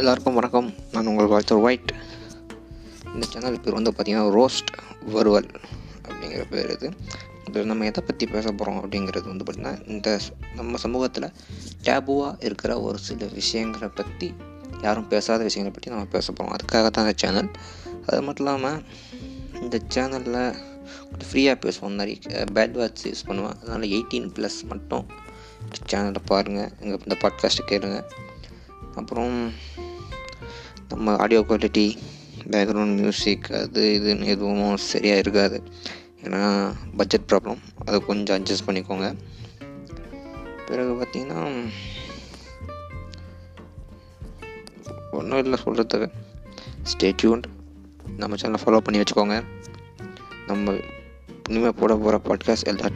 எல்லாருக்கும் வணக்கம். நான் உங்கள் வாழ்த்தர் ஒயிட் இந்த சேனல் பேர் வந்து பார்த்திங்கன்னா ரோஸ்ட் வருவல் அப்படிங்கிற பேர் இது. இதில் நம்ம எதை பற்றி பேச போகிறோம் அப்படிங்கிறது வந்து பார்த்திங்கன்னா இந்த நம்ம சமூகத்தில் டேபுவாக இருக்கிற ஒரு சில விஷயங்களை பற்றி யாரும் பேசாத விஷயங்களை பற்றி நம்ம பேச போகிறோம் அதுக்காக தான் இந்த சேனல் அது மட்டும் இல்லாமல் இந்த சேனலில் கொஞ்சம் ஃப்ரீயாக பேசுவோம். நிறைய பேட் வேர்ட்ஸ் யூஸ் பண்ணுவேன் அதனால் எயிட்டீன் ப்ளஸ் மட்டும் சேனலை பாருங்கள் எங்கள் இந்த பாட்காஸ்ட்டை கேளுங்க. அப்புறம் நம்ம ஆடியோ குவாலிட்டி பேக்ரவுண்ட் மியூசிக் அது இதுன்னு எதுவும் சரியாக இருக்காது. ஏன்னா பட்ஜெட் ப்ராப்ளம் அதை கொஞ்சம் அட்ஜஸ்ட் பண்ணிக்கோங்க. பிறகு பார்த்தீங்கன்னா ஒன்றும் இல்லை சொல்கிறதுக்கு ஸ்டேட்யூன் நம்ம சேனலை ஃபாலோ பண்ணி வச்சுக்கோங்க. நம்ம இனிமேல் போட போகிற பாட்காஸ்ட் எல்லா